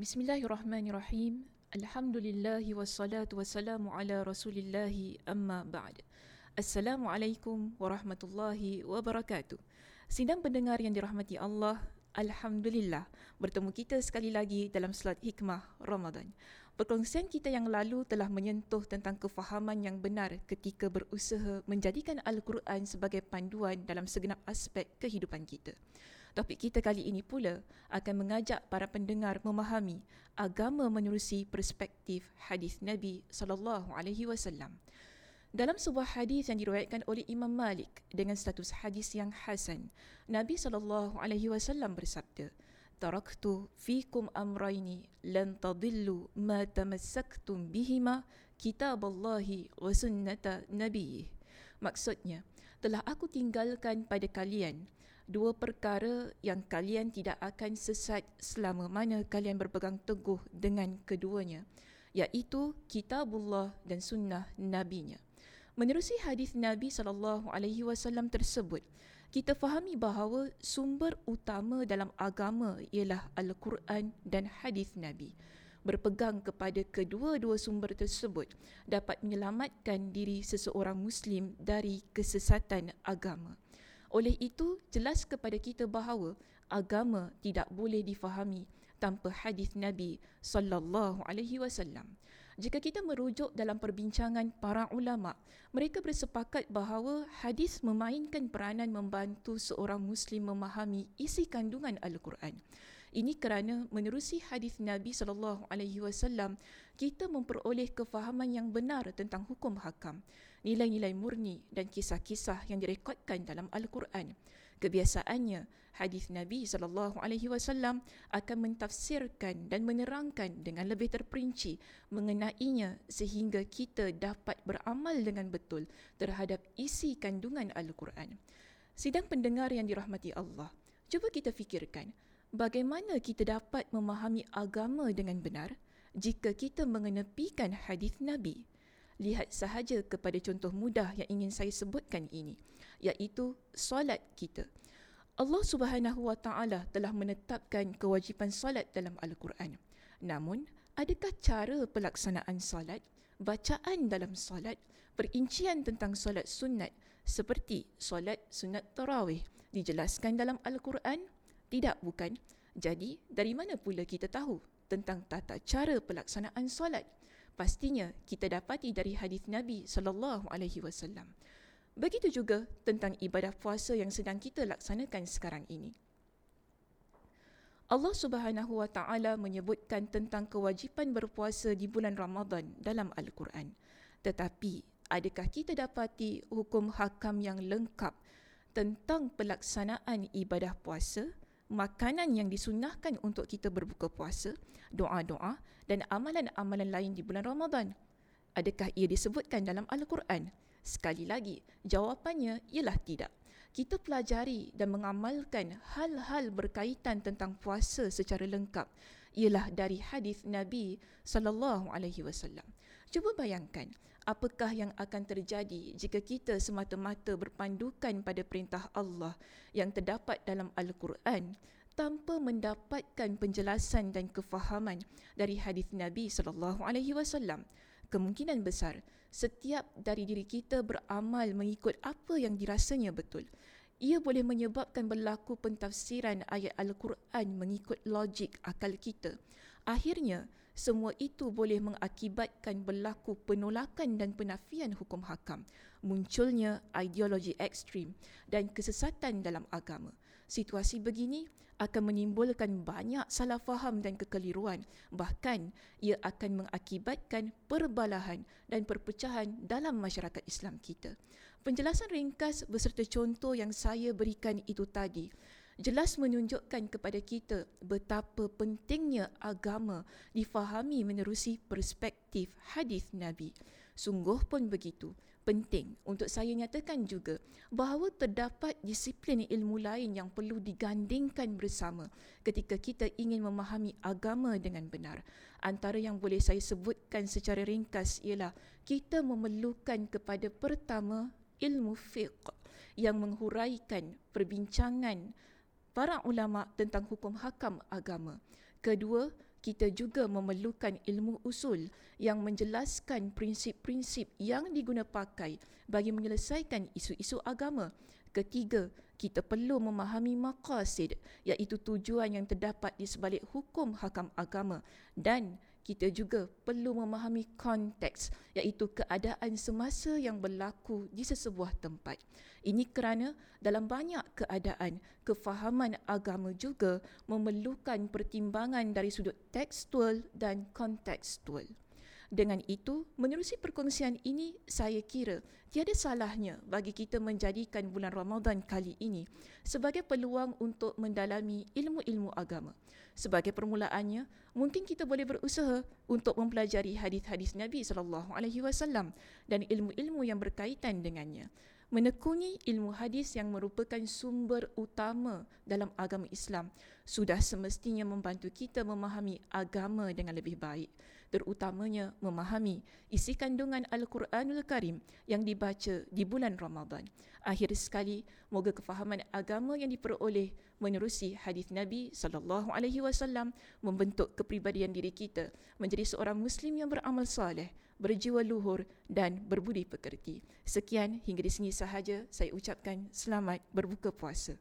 Bismillahirrahmanirrahim. Alhamdulillahi wassalatu wassalamu ala rasulillahi amma ba'd. Assalamualaikum warahmatullahi wabarakatuh. Sidang pendengar yang dirahmati Allah, Alhamdulillah bertemu kita sekali lagi dalam Salat Hikmah Ramadan. Perkongsian kita yang lalu telah menyentuh tentang kefahaman yang benar ketika berusaha menjadikan Al-Quran sebagai panduan dalam segenap aspek kehidupan kita. Topik kita kali ini pula akan mengajak para pendengar memahami agama menerusi perspektif hadis Nabi sallallahu alaihi wasallam. Dalam sebuah hadis yang diriwayatkan oleh Imam Malik dengan status hadis yang hasan, Nabi sallallahu alaihi wasallam bersabda, "Taraktu fikum amrayni lan tadillu ma tamassaktum bihima kitaballahi wa sunnata nabiyih." Maksudnya, telah aku tinggalkan pada kalian dua perkara yang kalian tidak akan sesat selama mana kalian berpegang teguh dengan keduanya, iaitu kitabullah dan sunnah nabinya. Menerusi hadis Nabi sallallahu alaihi wasallam tersebut, kita fahami bahawa sumber utama dalam agama ialah Al-Quran dan hadis Nabi. Berpegang kepada kedua-dua sumber tersebut dapat menyelamatkan diri seseorang muslim dari kesesatan agama. Oleh itu, jelas kepada kita bahawa agama tidak boleh difahami tanpa hadis Nabi sallallahu alaihi wasallam. Jika kita merujuk dalam perbincangan para ulama, mereka bersepakat bahawa hadis memainkan peranan membantu seorang muslim memahami isi kandungan al-Quran. Ini kerana menerusi hadis Nabi sallallahu alaihi wasallam kita memperoleh kefahaman yang benar tentang hukum hakam, nilai-nilai murni dan kisah-kisah yang direkodkan dalam al-Quran. Kebiasaannya, hadis Nabi sallallahu alaihi wasallam akan mentafsirkan dan menerangkan dengan lebih terperinci mengenainya sehingga kita dapat beramal dengan betul terhadap isi kandungan Al-Quran. Sidang pendengar yang dirahmati Allah, cuba kita fikirkan bagaimana kita dapat memahami agama dengan benar jika kita mengenepikan hadis Nabi. Lihat sahaja kepada contoh mudah yang ingin saya sebutkan ini iaitu solat kita. Allah Subhanahu Wa Taala telah menetapkan kewajipan solat dalam Al-Quran. Namun, adakah cara pelaksanaan solat, bacaan dalam solat, perincian tentang solat sunat seperti solat sunat tarawih dijelaskan dalam Al-Quran? Tidak, bukan. Jadi, dari mana pula kita tahu tentang tata cara pelaksanaan solat? Pastinya kita dapati dari hadis Nabi sallallahu alaihi wasallam. Begitu juga tentang ibadah puasa yang sedang kita laksanakan sekarang ini. Allah Subhanahu Wa Taala menyebutkan tentang kewajipan berpuasa di bulan Ramadan dalam Al-Quran. Tetapi, adakah kita dapati hukum hakam yang lengkap tentang pelaksanaan ibadah puasa, makanan yang disunahkan untuk kita berbuka puasa, doa-doa dan amalan-amalan lain di bulan Ramadan? Adakah ia disebutkan dalam Al-Quran? Sekali lagi, jawapannya ialah tidak. Kita pelajari dan mengamalkan hal-hal berkaitan tentang puasa secara lengkap ialah dari hadis Nabi sallallahu alaihi wasallam. Cuba bayangkan, apakah yang akan terjadi jika kita semata-mata berpandukan pada perintah Allah yang terdapat dalam Al-Quran tanpa mendapatkan penjelasan dan kefahaman dari hadis Nabi sallallahu alaihi wasallam kemungkinan besar setiap dari diri kita beramal mengikut apa yang dirasanya betul. Ia boleh menyebabkan berlaku pentafsiran ayat Al-Quran mengikut logik akal kita. Akhirnya, semua itu boleh mengakibatkan berlaku penolakan dan penafian hukum hakam, munculnya ideologi ekstrim dan kesesatan dalam agama. Situasi begini akan menimbulkan banyak salah faham dan kekeliruan. Bahkan, ia akan mengakibatkan perbalahan dan perpecahan dalam masyarakat Islam kita. Penjelasan ringkas beserta contoh yang saya berikan itu tadi jelas menunjukkan kepada kita betapa pentingnya agama difahami menerusi perspektif hadis Nabi. Sungguh pun begitu penting untuk saya nyatakan juga bahawa terdapat disiplin ilmu lain yang perlu digandingkan bersama ketika kita ingin memahami agama dengan benar. Antara yang boleh saya sebutkan secara ringkas ialah kita memerlukan kepada pertama ilmu fiqh yang menghuraikan perbincangan para ulama tentang hukum hakam agama. Kedua, kita juga memerlukan ilmu usul yang menjelaskan prinsip-prinsip yang diguna pakai bagi menyelesaikan isu-isu agama. Ketiga, kita perlu memahami maqasid iaitu tujuan yang terdapat di sebalik hukum hakam agama dan kita juga perlu memahami konteks iaitu keadaan semasa yang berlaku di sesebuah tempat. Ini kerana dalam banyak keadaan kefahaman agama juga memerlukan pertimbangan dari sudut tekstual dan kontekstual. Dengan itu, menerusi perkongsian ini, saya kira tiada salahnya bagi kita menjadikan bulan Ramadan kali ini sebagai peluang untuk mendalami ilmu-ilmu agama. Sebagai permulaannya, mungkin kita boleh berusaha untuk mempelajari hadis-hadis Nabi sallallahu alaihi wasallam dan ilmu-ilmu yang berkaitan dengannya. Menekuni ilmu hadis yang merupakan sumber utama dalam agama Islam sudah semestinya membantu kita memahami agama dengan lebih baik terutamanya memahami isi kandungan Al-Quranul Karim yang dibaca di bulan Ramadan. Akhir sekali, moga kefahaman agama yang diperoleh menerusi hadis Nabi sallallahu alaihi wasallam membentuk kepribadian diri kita menjadi seorang muslim yang beramal saleh, berjiwa luhur dan berbudi pekerti. Sekian hingga di sini sahaja saya ucapkan selamat berbuka puasa.